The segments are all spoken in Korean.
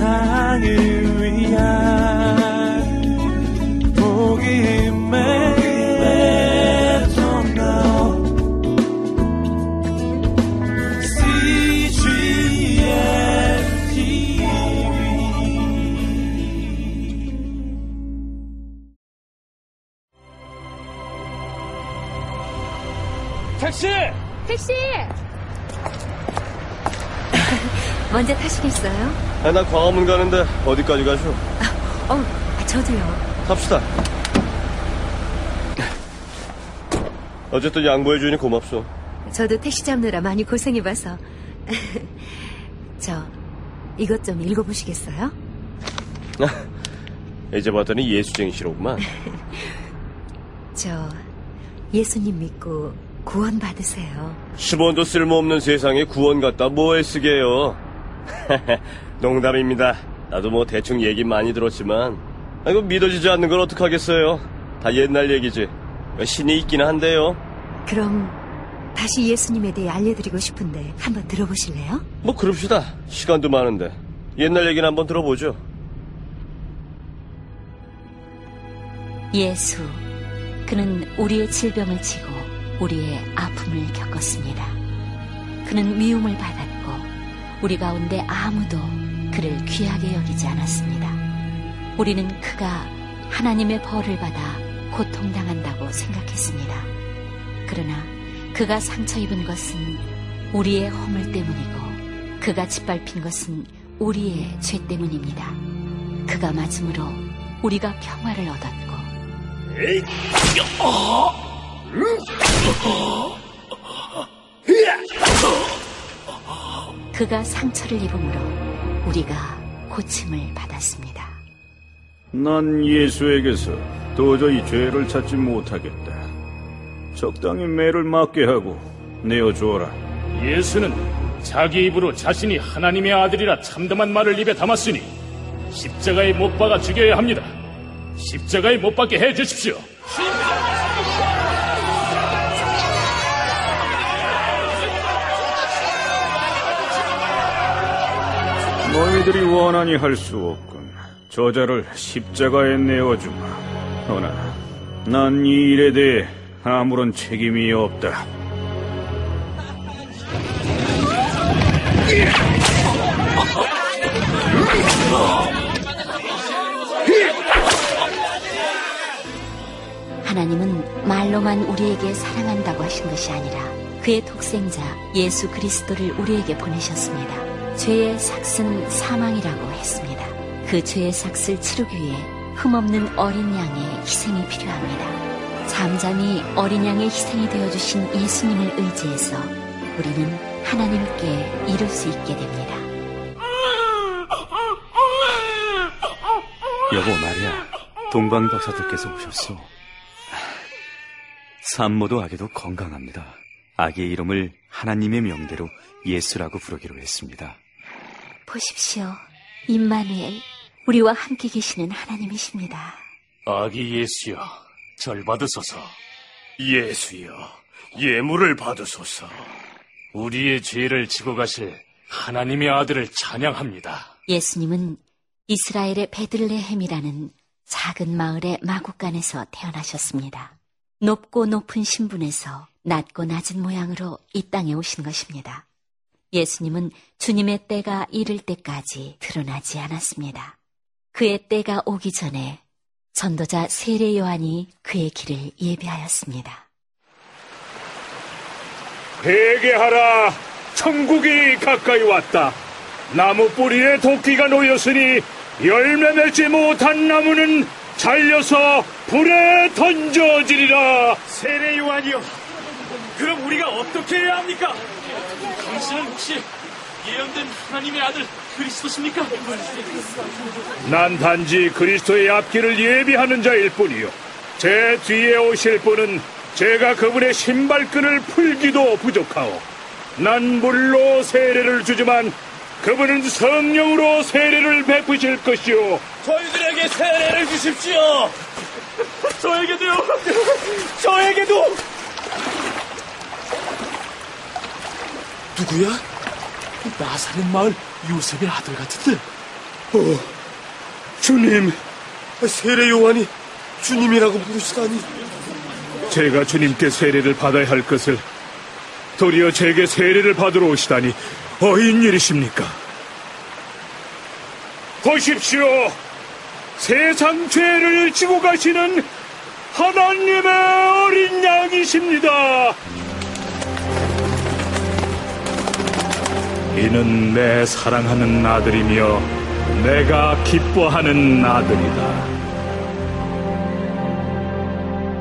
세상을 위한 복음의 택시! 택시! 먼저 타시겠어요? 아, 나 광화문 가는데 어디까지 가죠? 어, 아, 저도요. 탑시다. 어쨌든 양보해주니 고맙소. 저도 택시 잡느라 많이 고생해봐서. 저, 이것 좀 읽어보시겠어요? 이제 봤더니 예수쟁이시로구만. 저, 예수님 믿고 구원 받으세요. 10원도 쓸모없는 세상에 구원 갖다 뭐에 쓰게요. 농담입니다. 나도 뭐 대충 얘기 많이 들었지만 아, 이거 믿어지지 않는 걸 어떡하겠어요. 다 옛날 얘기지. 신이 있긴 한데요. 그럼 다시 예수님에 대해 알려드리고 싶은데 한번 들어보실래요? 뭐 그럽시다. 시간도 많은데. 옛날 얘기는 한번 들어보죠. 예수, 그는 우리의 질병을 지고 우리의 아픔을 겪었습니다. 그는 미움을 받았고 우리 가운데 아무도 그를 귀하게 여기지 않았습니다. 우리는 그가 하나님의 벌을 받아 고통당한다고 생각했습니다. 그러나 그가 상처 입은 것은 우리의 허물 때문이고 그가 짓밟힌 것은 우리의 죄 때문입니다. 그가 맞음으로 우리가 평화를 얻었고 그가 상처를 입음으로 우리가 고침을 받았습니다. 난 예수에게서 도저히 죄를 찾지 못하겠다. 적당히 매를 맞게 하고 내어주어라. 예수는 자기 입으로 자신이 하나님의 아들이라 참담한 말을 입에 담았으니 십자가에 못 박아 죽여야 합니다. 십자가에 못 박게 해 주십시오. 너희들이 원하니 할 수 없군. 저자를 십자가에 내어주마. 허나 난 이 일에 대해 아무런 책임이 없다. 하나님은 말로만 우리에게 사랑한다고 하신 것이 아니라 그의 독생자 예수 그리스도를 우리에게 보내셨습니다. 죄의 삭은 사망이라고 했습니다. 그 죄의 삭을 치르기 위해 흠없는 어린 양의 희생이 필요합니다. 잠잠히 어린 양의 희생이 되어주신 예수님을 의지해서 우리는 하나님께 이룰 수 있게 됩니다. 여보 마리아, 동방 박사들께서 오셨소. 산모도 아기도 건강합니다. 아기의 이름을 하나님의 명대로 예수라고 부르기로 했습니다. 보십시오. 임마누엘, 우리와 함께 계시는 하나님이십니다. 아기 예수여, 절 받으소서. 예수여, 예물을 받으소서. 우리의 죄를 지고 가실 하나님의 아들을 찬양합니다. 예수님은 이스라엘의 베들레헴이라는 작은 마을의 마국간에서 태어나셨습니다. 높고 높은 신분에서 낮고 낮은 모양으로 이 땅에 오신 것입니다. 예수님은 주님의 때가 이를 때까지 드러나지 않았습니다. 그의 때가 오기 전에 전도자 세례 요한이 그의 길을 예비하였습니다. 회개하라! 천국이 가까이 왔다. 나무 뿌리에 도끼가 놓였으니 열매 맺지 못한 나무는 잘려서 불에 던져지리라. 세례 요한이요. 그럼 우리가 어떻게 해야 합니까? 당신은 혹시 예언된 하나님의 아들 그리스도십니까? 난 단지 그리스도의 앞길을 예비하는 자일 뿐이요. 제 뒤에 오실 분은 제가 그분의 신발끈을 풀기도 부족하오. 난 물로 세례를 주지만 그분은 성령으로 세례를 베푸실 것이오. 저희들에게 세례를 주십시오. 저에게도요. 저에게도. 누구야? 나사렛 마을 요셉의 아들 같은데. 주님, 세례 요한이 주님이라고 부르시다니. 제가 주님께 세례를 받아야 할 것을 도리어 제게 세례를 받으러 오시다니 어인 일이십니까? 보십시오. 세상 죄를 지고 가시는 하나님의 어린 양이십니다. 이는 내 사랑하는 아들이며 내가 기뻐하는 아들이다.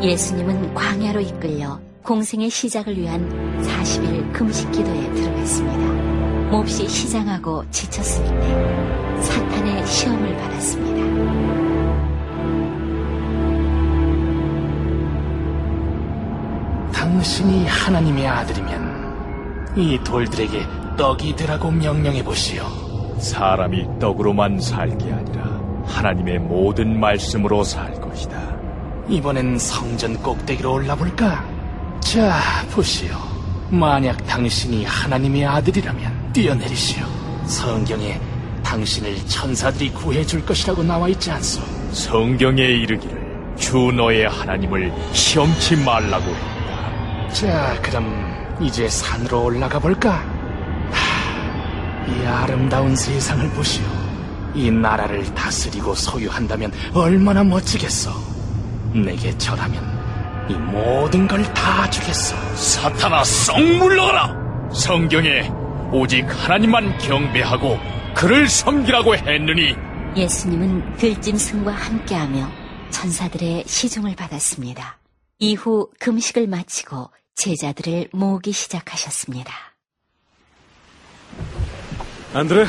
예수님은 광야로 이끌려 공생의 시작을 위한 40일 금식 기도에 들어갔습니다. 몹시 시장하고 지쳤을 때 사탄의 시험을 받았습니다. 당신이 하나님의 아들이면 이 돌들에게 떡이 되라고 명령해 보시오. 사람이 떡으로만 살게 아니라 하나님의 모든 말씀으로 살 것이다. 이번엔 성전 꼭대기로 올라볼까? 자, 보시오. 만약 당신이 하나님의 아들이라면 뛰어내리시오. 성경에 당신을 천사들이 구해줄 것이라고 나와 있지 않소? 성경에 이르기를 주 너의 하나님을 시험치 말라고 했다. 자, 그럼 이제 산으로 올라가 볼까? 하, 이 아름다운 세상을 보시오. 이 나라를 다스리고 소유한다면 얼마나 멋지겠어. 내게 절하면 이 모든 걸 다 주겠어. 사탄아 썩 물러가라! 성경에 오직 하나님만 경배하고 그를 섬기라고 했느니 예수님은 들짐승과 함께하며 천사들의 시중을 받았습니다. 이후 금식을 마치고 제자들을 모으기 시작하셨습니다. 안드레,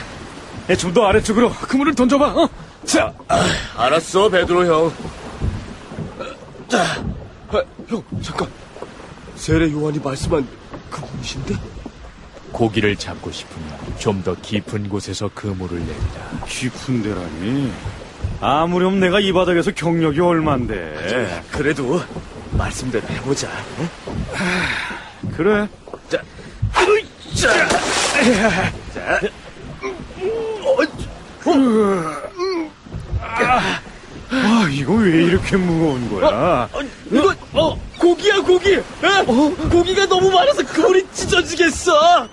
좀 더 아래쪽으로 그물을 던져봐. 어? 자, 알았어, 베드로 형. 자, 아, 형, 잠깐. 세례 요한이 말씀한 그 분이신데? 고기를 잡고 싶으면 좀 더 깊은 곳에서 그물을 내리라. 깊은 데라니. 아무렴 내가 이 바닥에서 경력이 얼만데. 그래도 말씀대로 해보자. 응? 그래. 자, 으이 자. 자, 아, 이거 왜 이렇게 무거운 거야? 이거 어 고기야 고기. 어? 고기가 너무 많아서 그물이 찢어지겠어.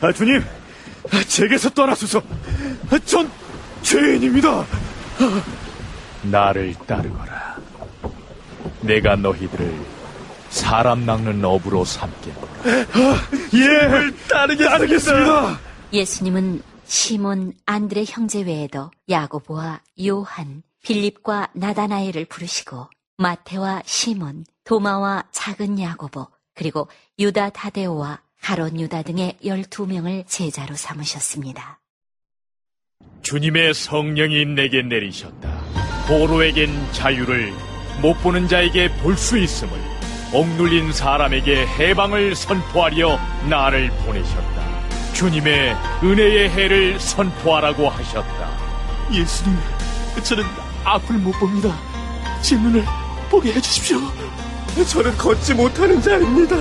아, 주님, 아, 제게서 떠나소서. 아, 전 죄인입니다. 나를 따르거라. 내가 너희들을 사람 낚는 어부로 삼겠노라. 예, 따르겠습니다. 예수님은 시몬 안드레 형제 외에도 야고보와 요한, 빌립과 나다나엘을 부르시고 마테와 시몬, 도마와 작은 야고보, 그리고 유다 다데오와 가론 유다 등의 12명을 제자로 삼으셨습니다. 주님의 성령이 내게 내리셨다. 보로에겐 자유를 못 보는 자에게 볼 수 있음을 억눌린 사람에게 해방을 선포하려 나를 보내셨다. 주님의 은혜의 해를 선포하라고 하셨다. 예수님, 저는 앞을 못 봅니다. 제 눈을 보게 해주십시오. 저는 걷지 못하는 자입니다.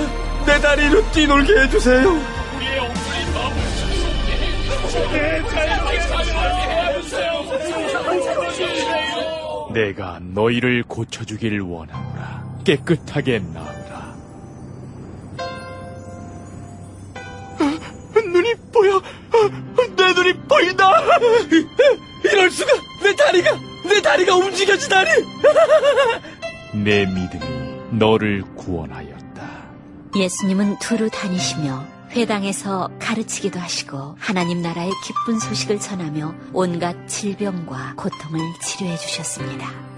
내 다리로 뛰놀게 해주세요. 내가 너희를 고쳐주길 원하노라. 깨끗하게 나으라. 눈이 보여. 내 눈이 보인다. 이럴 수가! 내 다리가 내 다리가 움직여지다니! 내 믿음이 너를 구원하였다. 예수님은 두루 다니시며 회당에서 가르치기도 하시고 하나님 나라의 기쁜 소식을 전하며 온갖 질병과 고통을 치료해 주셨습니다.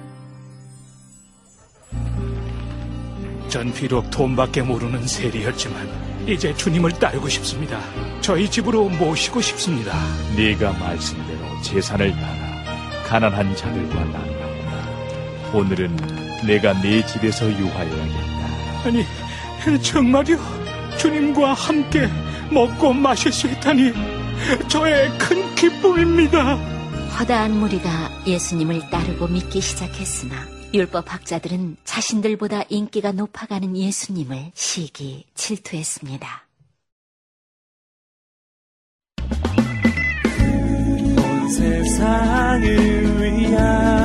전 비록 돈밖에 모르는 세리였지만 이제 주님을 따르고 싶습니다. 저희 집으로 모시고 싶습니다. 네가 말씀대로 재산을 팔아 가난한 자들과 나누라. 오늘은 내가 네 집에서 유하여야겠다. 아니, 정말요? 주님과 함께 먹고 마실 수 있다니 저의 큰 기쁨입니다. 허다한 무리가 예수님을 따르고 믿기 시작했으나 율법 학자들은 자신들보다 인기가 높아가는 예수님을 시기 질투했습니다. 세상을 위한